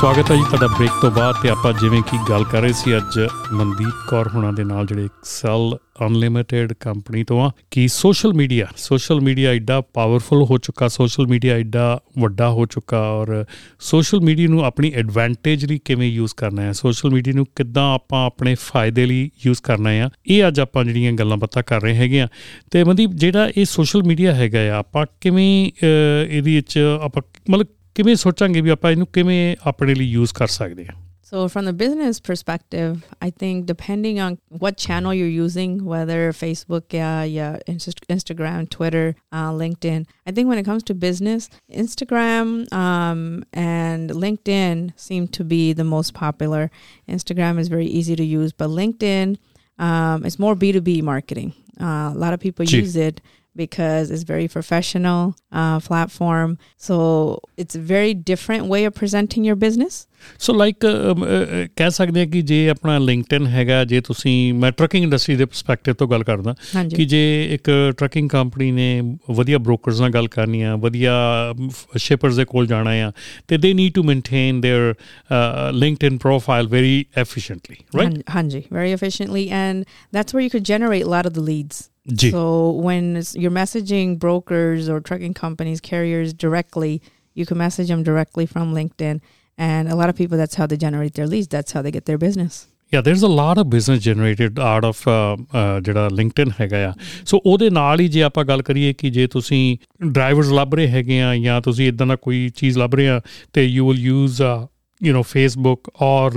ਸਵਾਗਤ ਹੈ ਜੀ ਤੁਹਾਡਾ ਬ੍ਰੇਕ ਤੋਂ ਬਾਅਦ ਤੇ ਆਪਾਂ ਜਿਵੇਂ ਕਿ ਗੱਲ ਕਰ ਰਹੇ ਸੀ ਅੱਜ ਮਨਦੀਪ ਕੌਰ ਹੁਣਾਂ ਦੇ ਨਾਲ ਜਿਹੜੇ ਸੈਲ ਅਨਲਿਮਿਟਿਡ ਕੰਪਨੀ ਤੋਂ ਆ ਕਿ ਸੋਸ਼ਲ ਮੀਡੀਆ ਸੋਸ਼ਲ ਮੀਡੀਆ ਐਡਾ ਪਾਵਰਫੁਲ ਹੋ ਚੁੱਕਾ ਸੋਸ਼ਲ ਮੀਡੀਆ ਐਡਾ ਵੱਡਾ ਹੋ ਚੁੱਕਾ ਔਰ ਸੋਸ਼ਲ ਮੀਡੀਆ ਨੂੰ ਆਪਣੀ ਐਡਵਾਂਟੇਜ ਲਈ ਕਿਵੇਂ ਯੂਜ਼ ਕਰਨਾ ਹੈ ਸੋਸ਼ਲ ਮੀਡੀਆ ਨੂੰ ਕਿੱਦਾਂ ਆਪਾਂ ਆਪਣੇ ਫਾਇਦੇ ਲਈ ਯੂਜ਼ ਕਰਨਾ ਹੈ ਇਹ ਅੱਜ ਆਪਾਂ ਜਿਹੜੀਆਂ ਗੱਲਾਂ ਬਾਤਾਂ ਕਰ ਰਹੇ ਹੈਗੇ ਆ। ਤੇ ਮਨਦੀਪ ਜਿਹੜਾ ਇਹ ਸੋਸ਼ਲ ਮੀਡੀਆ ਹੈਗਾ ਆ ਆਪਾਂ ਕਿਵੇਂ ਅਹ, ਇਹਦੇ ਵਿੱਚ ਆਪਾਂ ਮਤਲਬ ਕਿਵੇਂ ਸੋਚਾਂਗੇ ਵੀ ਆਪਾਂ ਇਹਨੂੰ ਕਿਵੇਂ ਆਪਣੇ ਲਈ ਯੂਜ਼ ਕਰ ਸਕਦੇ ਹਾਂ So, from the business perspective, I think depending on what channel you're using, whether Facebook, yeah, yeah, Inst- Instagram, Twitter, uh, LinkedIn, I think when it comes to business, Instagram um, and LinkedIn seem to be the most popular. Instagram is very easy to use, but LinkedIn um, is more B2B marketing. Uh, a lot of people Gee. use it because it's very professional uh, platform. So it's a very different way of presenting your business. So like ਕਹਿ ਸਕਦੇ ਆ ਕਿ ਜੇ ਆਪਣਾ LinkedIn ਹੈਗਾ ਜੇ ਤੁਸੀਂ ਮੈਂ ਟਰੱਕਿੰਗ ਇੰਡਸਟਰੀ ਦੇ ਪਰਸਪੈਕਟਿਵ ਤੋਂ ਗੱਲ ਕਰਦਾ ਹਾਂਜੀ। ਕਿ ਜੇ ਇੱਕ ਟਰੱਕਿੰਗ ਕੰਪਨੀ ਨੇ ਵਧੀਆ ਬ੍ਰੋਕਰਸ ਨਾਲ ਗੱਲ ਕਰਨੀ ਆ ਵਧੀਆ ਸ਼ਿਪਰਸ ਦੇ ਕੋਲ ਜਾਣਾ ਆ ਤੇ they need to maintain their LinkedIn profile very efficiently right Han- Hanji, very efficiently. And that's where you could generate a lot of the leads. ਜੀ So when it's- you're messaging brokers or trucking companies, carriers directly, you can message them directly from LinkedIn. And a lot of people, that's how they generate their leads. That's how they get their business. Yeah there is a lot of business generated out of ਜਿਹੜਾ LinkedIn ਹੈਗਾ ਆ ਸੋ ਉਹਦੇ ਨਾਲ ਹੀ ਜੇ ਆਪਾਂ ਗੱਲ ਕਰੀਏ ਕਿ ਜੇ ਤੁਸੀਂ ਡਰਾਈਵਰਸ ਲੱਭ ਰਹੇ ਹੈਗੇ ਆ ਜਾਂ ਤੁਸੀਂ ਇਦਾਂ ਦਾ ਕੋਈ ਚੀਜ਼ ਲੱਭ ਰਹੇ ਆ ਤੇ you will use you know Facebook or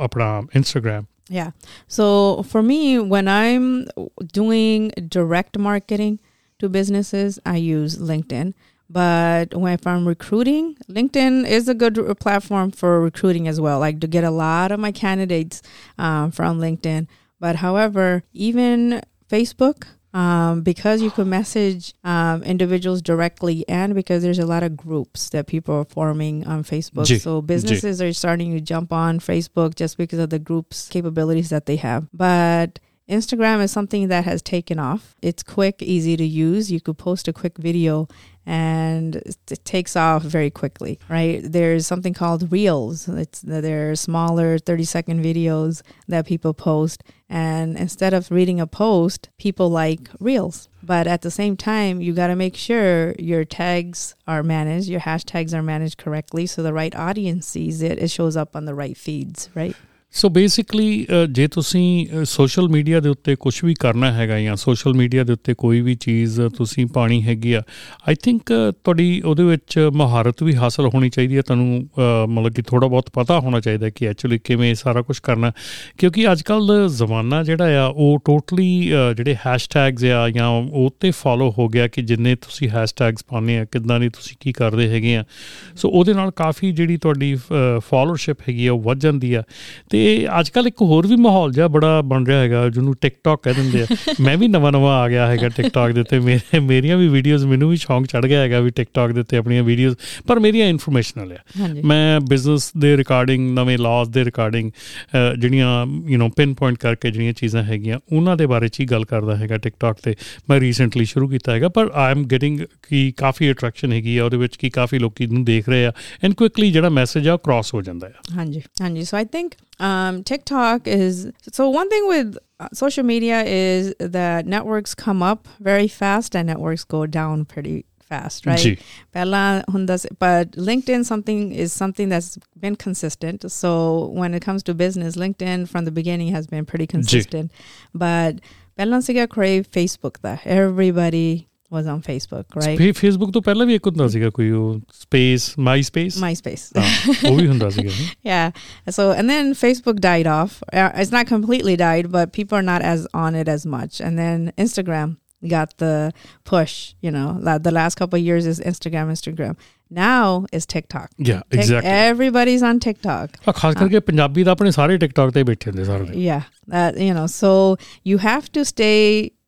ਆਪਣਾ Instagram Yeah. So for me, when I'm doing direct marketing to businesses, I use LinkedIn. But when if I'm recruiting, LinkedIn is a good platform for recruiting as well. Like to get a lot of my candidates um, from LinkedIn. But however, even Facebook, um, because you can message um, individuals directly, and because there's a lot of groups that people are forming on Facebook, Ji, so businesses are starting to jump on Facebook just because of the groups capabilities that they have. But Instagram is something that has taken off. It's quick, easy to use. You could post a quick video and it takes off very quickly, right? There's something called Reels. It's they're smaller 30 second videos that people post and instead of reading a post, people like Reels. But at the same time, you got to make sure your tags are managed, your hashtags are managed correctly so the right audience sees it, it shows up on the right feeds, right? So basically ਜੇ ਤੁਸੀਂ social media ਦੇ ਉੱਤੇ ਕੁਝ ਵੀ ਕਰਨਾ ਹੈਗਾ ਜਾਂ social media ਦੇ ਉੱਤੇ ਕੋਈ ਵੀ ਚੀਜ਼ ਤੁਸੀਂ ਪਾਣੀ ਹੈਗੀ ਆ ਆਈ ਥਿੰਕ ਤੁਹਾਡੀ ਉਹਦੇ ਵਿੱਚ ਮਹਾਰਤ ਵੀ ਹਾਸਲ ਹੋਣੀ ਚਾਹੀਦੀ ਹੈ। ਤੁਹਾਨੂੰ ਅ, ਮਤਲਬ ਕਿ ਥੋੜਾ ਬਹੁਤ ਪਤਾ ਹੋਣਾ ਚਾਹੀਦਾ ਕਿ ਐਕਚੁਅਲੀ ਕਿਵੇਂ ਸਾਰਾ ਕੁਝ ਕਰਨਾ। ਕਿਉਂਕਿ ਅੱਜ ਕੱਲ ਜ਼ਮਾਨਾ ਜਿਹੜਾ ਆ ਉਹ ਟੋਟਲੀ ਜਿਹੜੇ ਹੈਸ਼ਟੈਗਸ ਆ ਜਾਂ ਉਹ ਤੇ ਫੋਲੋ ਹੋ ਗਿਆ ਕਿ ਜਿੰਨੇ ਤੁਸੀਂ ਹੈਸ਼ਟੈਗਸ ਪਾਉਂਦੇ ਆ ਕਿਦਾਂ ਦੀ ਤੁਸੀਂ ਕੀ ਕਰਦੇ ਹੈਗੇ ਆ। ਸੋ ਉਹਦੇ ਨਾਲ ਕਾਫੀ ਜਿਹੜੀ ਤੁਹਾਡੀ ਫਾਲੋਅਰਸ਼ਿਪ ਹੈਗੀ ਆ ਉਹ ਵੱਧ ਜਾਂਦੀ ਆ। ਤੇ ਅੱਜ ਕੱਲ ਇੱਕ ਹੋਰ ਵੀ ਮਾਹੌਲ ਜਿਹਾ ਬੜਾ ਬਣ ਰਿਹਾ ਹੈਗਾ ਜਿਹਨੂੰ ਟਿਕਟੌਕ ਕਹਿ ਦਿੰਦੇ ਆ ਮੈਂ ਵੀ ਨਵਾਂ ਨਵਾਂ ਆ ਗਿਆ ਹੈਗਾ ਟਿਕਟੌਕ ਦੇ ਉੱਤੇ ਮੇਰੇ ਮੇਰੀਆਂ ਵੀ ਵੀਡੀਓਜ਼ ਮੈਨੂੰ ਵੀ ਸ਼ੌਂਕ ਚੜ ਗਿਆ ਹੈਗਾ ਵੀ ਟਿਕਟੌਕ ਦੇ ਉੱਤੇ ਆਪਣੀਆਂ ਵੀਡੀਓਜ਼ ਪਰ ਮੇਰੀਆਂ ਇਨਫੋਰਮੇਸ਼ਨਲ ਆ ਹਾਂਜੀ। ਮੈਂ ਬਿਜ਼ਨਸ ਦੇ ਰਿਗਾਰਡਿੰਗ ਨਵੇਂ ਲਾਜ਼ ਦੇ ਰਿਗਾਰਡਿੰਗ ਜਿਹੜੀਆਂ ਯੂ نو ਪਿਨ ਪੁਆਇੰਟ ਕਰਕੇ ਜਿਹੜੀਆਂ ਚੀਜ਼ਾਂ ਹੈਗੀਆਂ ਉਹਨਾਂ ਦੇ ਬਾਰੇ ਚ ਹੀ ਗੱਲ ਕਰਦਾ ਹੈਗਾ ਟਿਕਟੌਕ ਤੇ ਮੈਂ ਰੀਸੈਂਟਲੀ ਸ਼ੁਰੂ ਕੀਤਾ ਹੈਗਾ ਪਰ ਆਈ ਐਮ ਗੈਟਿੰਗ ਕਿ ਕਾਫੀ ਅਟਰੈਕਸ਼ਨ ਹੈਗੀ ਆ ਉਹਦੇ ਵਿੱਚ ਕਿ ਕਾਫੀ ਲੋਕੀ ਨੂੰ ਦੇਖ ਰਹੇ ਆ ਐਂਡ ਕੁਇਕਲੀ ਜਿਹੜਾ ਮੈਸੇਜ ਆ ਕ੍ਰਾਸ ਹੋ ਜਾਂਦਾ ਆ Hanji. Hanji. So I think um, TikTok is so one thing with uh, social media is that networks come up very fast and networks go down pretty fast, right? ਜੀ Pehla hunda se- But LinkedIn something is something that's been consistent. So when it comes to business, LinkedIn from the beginning has been pretty consistent. But Pehla se kya crave Facebook da. Everybody was on Facebook, right? ਫੇ Facebook ਤੋਂ ਪਹਿਲਾਂ ਵੀ ਇੱਕ ਹੁੰਦਾ ਸੀਗਾ ਕੋਈ ਉਹ space ਮਾਈ space MySpace. ਉਹ ਵੀ ਹੁੰਦਾ ਸੀਗਾ Yeah. So, and then Facebook died off. Uh, It's not completely died, but people are not as on it as much. And then Instagram got the push, you know, la- the last couple of years is Instagram, Instagram. Now is TikTok. Yeah Tik- exactly Everybody's on TikTok. ਆ ਖਾਸ ਕਰਕੇ ਪੰਜਾਬੀ ਤਾਂ ਆਪਣੇ ਸਾਰੇ TikTok ਤੇ ਬੈਠੇ ਹੁੰਦੇ ਸਾਰੇ ਦਿਨ। Yeah. That, you know, so you have to stay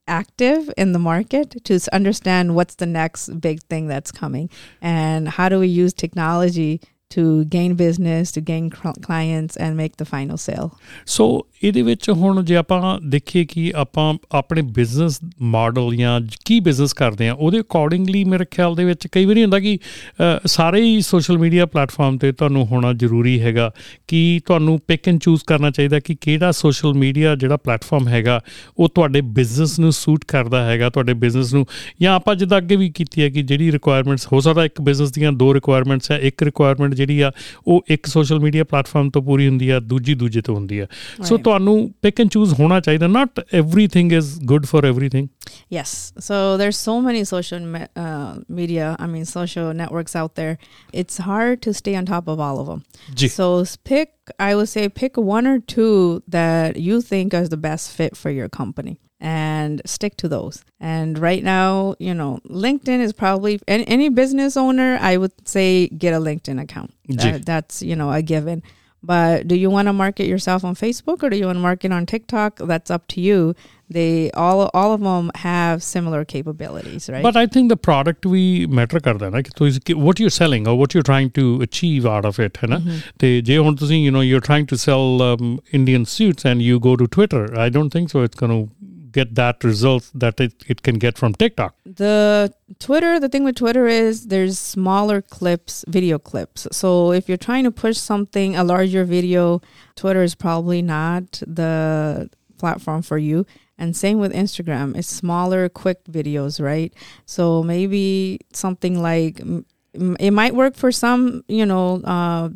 active in the market to understand what's the next big thing that's coming. And how do we use technology to gain business, to gain cl- clients, and make the final sale. ਸੋ ਇਹਦੇ ਵਿੱਚ ਹੁਣ ਜੇ ਆਪਾਂ ਦੇਖੀਏ ਕਿ ਆਪਾਂ ਆਪਣੇ business model ਜਾਂ ਜ- ਕੀ ਬਿਜ਼ਨਸ ਕਰਦੇ ਆ ਉਹਦੇ ਅਕੋਰਡਿੰਗਲੀ ਮੇਰੇ ਖਿਆਲ ਦੇ ਵਿੱਚ ਕਈ ਵਾਰੀ ਹੁੰਦਾ ਕਿ ਅ, ਸਾਰੇ ਹੀ ਸੋਸ਼ਲ ਮੀਡੀਆ ਪਲੇਟਫਾਰਮ ਤੇ ਤੁਹਾਨੂੰ ਹੋਣਾ ਜ਼ਰੂਰੀ ਹੈਗਾ ਕਿ ਤੁਹਾਨੂੰ ਪਿਕ ਐਂਡ ਚੂਜ਼ ਕਰਨਾ ਚਾਹੀਦਾ ਕਿ ਕਿਹੜਾ ਸੋਸ਼ਲ ਮੀਡੀਆ ਜਿਹੜਾ ਪਲੇਟਫਾਰਮ ਹੈਗਾ ਉਹ ਤੁਹਾਡੇ ਬਿਜ਼ਨਸ ਨੂੰ ਸੂਟ ਕਰਦਾ ਹੈਗਾ ਤੁਹਾਡੇ ਬਿਜ਼ਨਸ ਨੂੰ ਜਾਂ ਆਪਾਂ ਜਿੱਦਾਂ ਅੱਗੇ ਵੀ ਕੀਤੀ ਹੈ ਕਿ ਜਿਹੜੀ ਰਿਕੁਆਇਰਮੈਂਟਸ ਹੋ ਸਕਦਾ ਇੱਕ ਬਿਜ਼ਨਸ ਦੀਆਂ ਦੋ ਰਿਕੁਆਇਰਮੈਂਟਸ ਹੈ ਇੱਕ ਰਿਕੁਆਇਰਮੈਂਟ ਜਿਹੜੀ ਆ ਉਹ ਇੱਕ ਸੋਸ਼ਲ ਮੀਡੀਆ ਪਲੇਟਫਾਰਮ ਤੋਂ ਪੂਰੀ ਹੁੰਦੀ ਆ ਦੂਜੀ ਦੂਜੇ ਤੋਂ ਹੁੰਦੀ ਆ ਸੋ Right. ਤੁਹਾਨੂੰ ਪਿਕ ਐਂਡ ਚੂਜ਼ ਹੋਣਾ ਚਾਹੀਦਾ not everything is good for everything Yes. So there's so many social me- uh, media, I mean, social networks out there. It's hard to stay on top of all of them. ਜੀ So s- pick, I would say, pick one or two that you think is the best fit for your company and stick to those. And right now, you know, LinkedIn is probably any, any business owner, I would say get a LinkedIn account. That- that's, you know, a given. But do you want to market yourself on Facebook or do you want to market on TikTok? That's up to you. They all all of them have similar capabilities, right? But I think the product we matter karta hai na. So is what you're selling or what you're trying to achieve out of it, na? Mm-hmm. They je you know, you're trying to sell um, Indian suits and you go to Twitter. I don't think so. It's going to get that result that it, it can get from TikTok. the Twitter, the thing with Twitter is there's smaller clips, video clips. So if you're trying to push something, a larger video, Twitter is probably not the platform for you. And same with Instagram, it's smaller, quick videos, right? So maybe something like it might work for some, you know, uh,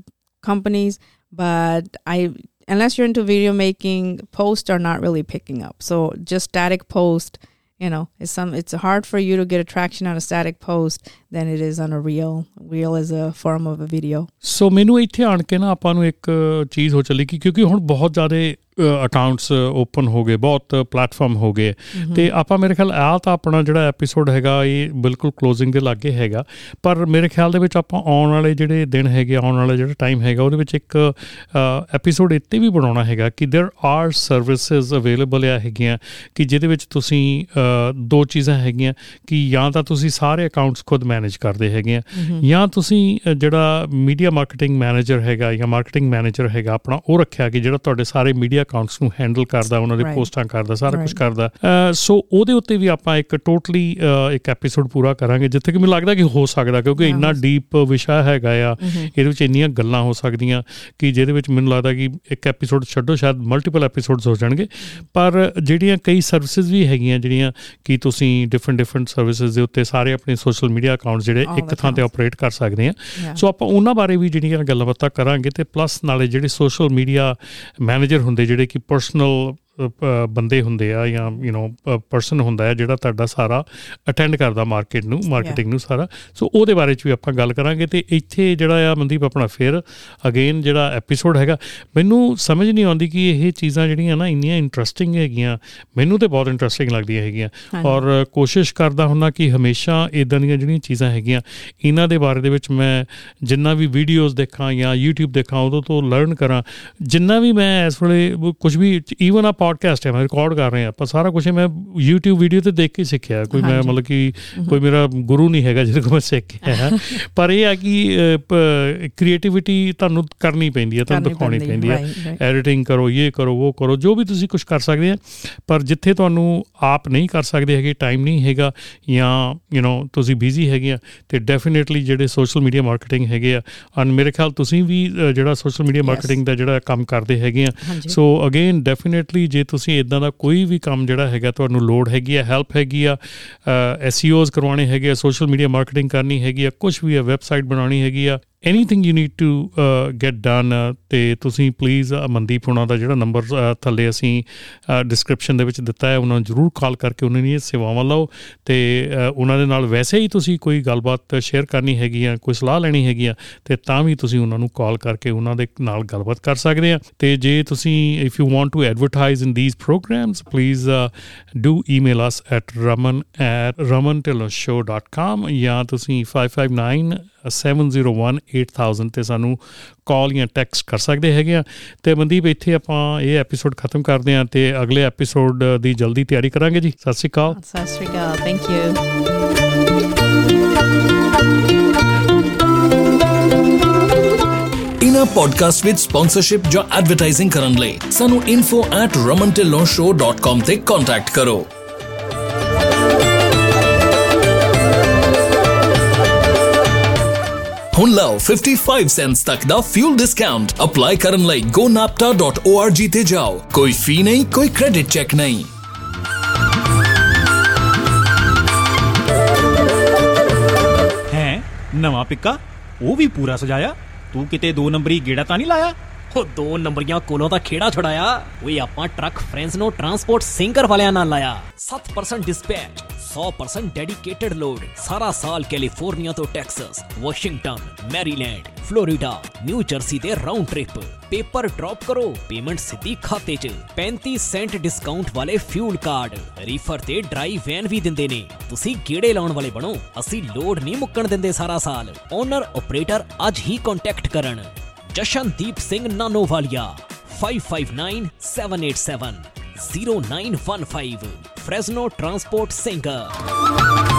companies, but I unless you're into video making, posts are not really picking up. So just static post, you know, it's some it's hard for you to get attraction on a static post than it is on a reel. Reel is a form of a video. ਸੋ ਮੈਨੂੰ ਇੱਥੇ ਆਣ ਕੇ ਨਾ ਆਪਾਂ ਨੂੰ ਇੱਕ ਚੀਜ਼ ਹੋ ਚੱਲੀ ਕਿ ਕਿਉਂਕਿ ਹੁਣ ਬਹੁਤ ਜ਼ਿਆਦਾ ਅਕਾਊਂਟਸ ਓਪਨ ਹੋ ਗਏ ਬਹੁਤ ਪਲੇਟਫਾਰਮ ਹੋ ਗਏ ਤੇ ਆਪਾਂ ਮੇਰੇ ਖਿਆਲ ਆ ਤਾਂ ਆਪਣਾ ਜਿਹੜਾ ਐਪੀਸੋਡ ਹੈਗਾ ਇਹ ਬਿਲਕੁਲ ਕਲੋਜ਼ਿੰਗ ਦੇ ਲਾਗੇ ਹੈਗਾ ਪਰ ਮੇਰੇ ਖਿਆਲ ਦੇ ਵਿੱਚ ਆਪਾਂ ਆਉਣ ਵਾਲੇ ਜਿਹੜੇ ਦਿਨ ਹੈਗੇ ਆਉਣ ਵਾਲਾ ਜਿਹੜਾ ਟਾਈਮ ਹੈਗਾ ਉਹਦੇ ਵਿੱਚ ਇੱਕ ਐਪੀਸੋਡ ਇੱਥੇ ਵੀ ਬਣਾਉਣਾ ਹੈਗਾ ਕਿ देयर ਆਰ ਸਰਵਿਸਿਜ਼ ਅਵੇਲੇਬਲ ਆ ਹੈਗੀਆਂ ਕਿ ਜਿਹਦੇ ਵਿੱਚ ਤੁਸੀਂ ਅ, ਦੋ ਚੀਜ਼ਾਂ ਹੈਗੀਆਂ ਕਿ ਜਾਂ ਤਾਂ ਤੁਸੀਂ ਸਾਰੇ ਅਕਾਊਂਟਸ ਖੁਦ ਮੈਨੇਜ ਕਰਦੇ ਹੈਗੇ ਆ ਜਾਂ ਤੁਸੀਂ ਅ, ਜਿਹੜਾ ਮੀਡੀਆ ਮਾਰਕੀਟਿੰਗ ਮੈਨੇਜਰ ਹੈਗਾ ਜਾਂ ਮਾਰਕੀਟਿੰਗ ਮੈਨੇਜਰ ਹੈਗਾ ਆਪਣਾ ਉਹ ਰੱਖਿਆ ਕਿ ਜਿਹੜਾ ਤੁਹਾਡੇ ਸਾਰੇ ਮੀਡੀਆ ਅਕਾਊਂਟਸ ਨੂੰ ਹੈਂਡਲ ਕਰਦਾ ਉਹਨਾਂ ਦੇ. ਪੋਸਟਾਂ ਕਰਦਾ ਸਾਰਾ ਕੁਝ. ਕਰਦਾ ਸੋ ਉਹਦੇ ਉੱਤੇ ਵੀ ਆਪਾਂ ਇੱਕ ਟੋਟਲੀ ਇੱਕ ਐਪੀਸੋਡ ਪੂਰਾ ਕਰਾਂਗੇ ਜਿੱਥੇ ਕਿ ਮੈਨੂੰ ਲੱਗਦਾ ਕਿ ਹੋ ਸਕਦਾ ਕਿਉਂਕਿ ਇੰਨਾ ਡੀਪ ਵਿਸ਼ਾ ਹੈਗਾ ਆ ਇਹਦੇ ਵਿੱਚ ਇੰਨੀਆਂ ਗੱਲਾਂ ਹੋ ਸਕਦੀਆਂ ਕਿ ਜਿਹਦੇ ਵਿੱਚ ਮੈਨੂੰ ਲੱਗਦਾ ਕਿ ਇੱਕ ਐਪੀਸੋਡ ਛੱਡੋ ਸ਼ਾਇਦ ਮਲਟੀਪਲ ਐਪੀਸੋਡਸ ਹੋ ਜਾਣਗੇ ਪਰ ਜਿਹੜੀਆਂ ਕਈ ਸਰਵਿਸਿਜ਼ ਵੀ ਹੈਗੀਆਂ ਜਿਹੜੀਆਂ ਕਿ ਤੁਸੀਂ ਡਿਫਰੈਂਟ ਡਿਫਰੈਂਟ ਸਰਵਿਸਿਜ਼ ਦੇ ਉੱਤੇ ਸਾਰੇ ਆਪਣੇ ਸੋਸ਼ਲ ਮੀਡੀਆ ਅਕਾਊਂਟਸ ਜਿਹੜੇ ਇੱਕ ਥਾਂ ਤੇ. ਆਪਰੇਟ ਕਰ ਸਕਦੇ ਆ. ਸੋ ਆਪਾਂ ਉਹਨਾਂ ਬਾਰੇ ਵੀ ਜਿਹੜੀਆਂ ਗੱਲਾਂ ਬਾਤਾਂ ਕਰਾਂਗੇ ਤੇ ਪਲੱਸ ਨਾਲੇ ਜਿਹੜੇ ਸੋਸ਼ਲ ਮੀਡੀਆ ਮੈਨੇਜਰ ਹੁੰਦੇ ਜਿਹੜੇ ਕਿ ਪਰਸਨਲ ਬੰਦੇ ਹੁੰਦੇ ਆ ਜਾਂ ਯੂ نو ਪਰਸਨ ਹੁੰਦਾ ਹੈ ਜਿਹੜਾ ਤੁਹਾਡਾ ਸਾਰਾ ਅਟੈਂਡ ਕਰਦਾ ਮਾਰਕੀਟ ਨੂੰ ਮਾਰਕੀਟਿੰਗ ਨੂੰ ਸਾਰਾ। ਸੋ ਉਹਦੇ ਬਾਰੇ ਚ ਵੀ ਆਪਾਂ ਗੱਲ ਕਰਾਂਗੇ ਤੇ ਇੱਥੇ ਜਿਹੜਾ ਆ ਮਨਦੀਪ ਆਪਣਾ ਫਿਰ ਅਗੇਨ ਜਿਹੜਾ ਐਪੀਸੋਡ ਹੈਗਾ ਮੈਨੂੰ ਸਮਝ ਨਹੀਂ ਆਉਂਦੀ ਕਿ ਇਹ ਚੀਜ਼ਾਂ ਜਿਹੜੀਆਂ ਨਾ ਇੰਨੀਆਂ ਇੰਟਰਸਟਿੰਗ ਹੈਗੀਆਂ। ਮੈਨੂੰ ਤੇ ਬਹੁਤ ਇੰਟਰਸਟਿੰਗ ਲੱਗਦੀਆਂ ਹੈਗੀਆਂ। ਔਰ ਕੋਸ਼ਿਸ਼ ਕਰਦਾ ਹੁੰਦਾ ਕਿ ਹਮੇਸ਼ਾ ਇਦਾਂ ਦੀਆਂ ਜਿਹੜੀਆਂ ਚੀਜ਼ਾਂ ਹੈਗੀਆਂ ਇਹਨਾਂ ਦੇ ਬਾਰੇ ਦੇ ਵਿੱਚ ਮੈਂ ਜਿੰਨਾ ਵੀ ਵੀਡੀਓਜ਼ ਦੇਖਾਂ ਜਾਂ YouTube ਦੇਖਾਂ ਉਦੋਂ ਤੋਂ ਲਰਨ ਕਰਾਂ। ਜਿੰਨਾ ਵੀ ਮੈਂ ਇਸ ਵੇਲੇ ਕੁਝ ਵੀ ਈਵਨ ਆ ਪੋਡਕਾਸਟ ਹੈ ਮੈਂ ਰਿਕਾਰਡ ਕਰ ਰਹੇ ਹਾਂ ਆਪਾਂ ਸਾਰਾ ਕੁਝ ਮੈਂ YouTube ਵੀਡੀਓ ਤੇ ਦੇਖ ਕੇ ਸਿੱਖਿਆ ਕੋਈ ਮੈਂ। ਮਤਲਬ ਕਿ ਕੋਈ ਮੇਰਾ ਗੁਰੂ ਨਹੀਂ ਹੈਗਾ ਜਿਹਦੇ ਕੋਲ ਮੈਂ ਸਿੱਖ ਕੇ ਆਇਆ ਪਰ ਇਹ ਆ ਕਿ ਕ੍ਰੀਏਟੀਵਿਟੀ ਤੁਹਾਨੂੰ ਕਰਨੀ ਪੈਂਦੀ ਹੈ ਤੁਹਾਨੂੰ ਦਿਖਾਉਣੀ ਪੈਂਦੀ, ਹੈ. ਐਡੀਟਿੰਗ ਕਰੋ ਇਹ ਕਰੋ ਉਹ ਕਰੋ ਜੋ ਵੀ ਤੁਸੀਂ ਕੁਝ ਕਰ ਸਕਦੇ ਆ ਪਰ ਜਿੱਥੇ ਤੁਹਾਨੂੰ ਆਪ ਨਹੀਂ ਕਰ ਸਕਦੇ ਹੈਗੇ ਟਾਈਮ ਨਹੀਂ ਹੈਗਾ ਜਾਂ ਯੂ نو ਤੁਸੀਂ ਬਿਜ਼ੀ ਹੈਗੇ ਆ ਤੇ ਡੈਫੀਨਿਟਲੀ ਜਿਹੜੇ ਸੋਸ਼ਲ ਮੀਡੀਆ ਮਾਰਕੀਟਿੰਗ ਹੈਗੇ ਆ ਅਨ ਮੇਰੇ ਖਿਆਲ ਤੁਸੀਂ ਵੀ ਜਿਹੜਾ ਸੋਸ਼ਲ ਮੀਡੀਆ. ਮਾਰਕੀਟਿੰਗ ਦਾ ਜਿਹੜਾ ਕੰਮ ਕਰਦੇ ਹੈਗੇ ਆ। ਸੋ ਅਗੇਨ ਡੈਫੀਨਿਟਲੀ ਜੇ ਤੁਸੀਂ ਇਦਾਂ ਦਾ ਕੋਈ ਵੀ ਕੰਮ ਜਿਹੜਾ ਹੈਗਾ ਤੁਹਾਨੂੰ ਲੋਡ ਹੈਗੀ ਆ ਹੈਲਪ ਹੈਗੀ ਆ ਐਸਈਓਜ਼ ਕਰਵਾਉਣੇ ਹੈਗੇ ਆ ਸੋਸ਼ਲ ਮੀਡੀਆ ਮਾਰਕੀਟਿੰਗ ਕਰਨੀ ਹੈਗੀ ਆ ਕੁਝ ਵੀ ਆ ਵੈਬਸਾਈਟ ਬਣਾਉਣੀ ਹੈਗੀ ਆ anything you need to get done ਤੇ ਤੁਸੀਂ ਪਲੀਜ਼ uh, ਮਨਦੀਪ ਉਹਨਾਂ ਦਾ ਜਿਹੜਾ ਨੰਬਰ uh, ਥੱਲੇ ਅਸੀਂ uh, ਡਿਸਕ੍ਰਿਪਸ਼ਨ ਦੇ ਵਿੱਚ ਦਿੱਤਾ ਹੈ ਉਹਨਾਂ ਨੂੰ ਜਰੂਰ ਕਾਲ ਕਰਕੇ ਉਹਨਾਂ ਦੀਆਂ ਸੇਵਾਵਾਂ ਲਓ ਤੇ ਅ, ਉਹਨਾਂ ਦੇ ਨਾਲ ਵੈਸੇ ਹੀ ਤੁਸੀਂ ਕੋਈ ਗੱਲਬਾਤ ਸ਼ੇਅਰ ਕਰਨੀ ਹੈਗੀ ਆ ਕੋਈ ਸਲਾਹ ਲੈਣੀ ਹੈਗੀ ਆ ਤੇ ਤਾਂ ਵੀ ਤੁਸੀਂ ਉਹਨਾਂ ਨੂੰ ਕਾਲ ਕਰਕੇ ਉਹਨਾਂ ਦੇ ਨਾਲ ਗੱਲਬਾਤ ਕਰ ਸਕਦੇ ਆ। ਤੇ ਜੇ ਤੁਸੀਂ if you want to advertise in these programs please uh, do email us at raman at ramantilloshow.com ਜਾਂ ਤੁਸੀਂ 559 701 8000 ਤੇ ਸਾਨੂੰ ਕਾਲ ਜਾਂ ਟੈਕਸਟ ਕਰ ਸਕਦੇ ਹੈਗੇ ਆ ਤੇ ਮਨਦੀਪ ਇੱਥੇ ਆਪਾਂ ਇਹ ਐਪੀਸੋਡ ਖਤਮ ਕਰਦੇ ਹਾਂ ਤੇ ਅਗਲੇ ਐਪੀਸੋਡ ਦੀ ਜਲਦੀ ਤਿਆਰੀ ਕਰਾਂਗੇ ਜੀ ਸਤਿ ਸ਼੍ਰੀ ਅਕਾਲ Sat Sri Akal. Thank you. ਇਨ੍ਹਾਂ ਪੋਡਕਾਸਟ ਵਿੱਚ ਸਪਾਂਸਰਸ਼ਿਪ ਜਾਂ ਐਡਵਰਟਾਈਜ਼ਿੰਗ ਕਰਨ ਲਈ ਸਾਨੂੰ info@ramantillonshow.com ਤੇ ਕੰਟੈਕਟ ਕਰੋ ਹੁਣ ਲਓ 55 ਸੈਂਟਸ ਤੱਕ ਦਾ ਫਿਊਲ ਡਿਸਕਾਊਂਟ ਅਪਲਾਈ ਕਰਨ ਲਈ gonapta.org ਤੇ ਜਾਓ ਕੋਈ ਫੀ ਨਹੀਂ ਕੋਈ ਕ੍ਰੈਡਿਟ ਚੈੱਕ ਨਹੀਂ ਹੈ ਨਵਾਂ ਪਿੱਕਾ ਉਹ ਵੀ ਪੂਰਾ ਸਜਾਇਆ ਤੂੰ ਕਿਤੇ ਦੋ ਨੰਬਰੀ ਗੇੜਾ ਤਾਂ ਨਹੀਂ ਲਾਇਆ ਉਹ ਦੋ ਨੰਬਰੀਆਂ ਕੋਲੋਂ ਤਾਂ ਖੇੜਾ ਛੁਡਾਇਆ ਓਏ ਆਪਾਂ ਟਰੱਕ ਫਰੈਂਡਸ ਨੂੰ ਟਰਾਂਸਪੋਰਟ ਸਿੰਗਰ ਵਾਲਿਆਂ ਨਾਲ ਲਾਇਆ 7% ਡਿਸਪੈਚ 100% ਡੈਡੀਕੇਟਡ ਲੋਡ ਸਾਰਾ ਸਾਲ ਕੈਲੀਫੋਰਨੀਆ ਤੋਂ Texas Washington Maryland Florida New Jersey ਦੇ ਰਾਉਂਡ ਟ੍ਰਿਪ ਪੇਪਰ ਡ੍ਰੌਪ ਕਰੋ ਪੇਮੈਂਟ ਸਿੱਧੀ ਖਾਤੇ 'ਚ 35 ਸੈਂਟ ਡਿਸਕਾਊਂਟ ਵਾਲੇ ਫਿਊਲ ਕਾਰਡ ਰੀਫਰ ਤੇ ਡਰਾਈ ਵੈਨ ਵੀ ਦਿੰਦੇ ਨੇ ਤੁਸੀਂ ਗੇੜੇ ਲਾਉਣ ਵਾਲੇ ਬਣੋ ਅਸੀਂ ਲੋਡ ਨਹੀਂ ਮੁੱਕਣ ਦਿੰਦੇ ਸਾਰਾ ਸਾਲ ਓਨਰ ਆਪਰੇਟਰ ਅੱਜ ਹੀ ਕੰਟੈਕਟ ਕਰਨ Jashandeep Singh Nanowalia 559787 0915 Fresno transport singer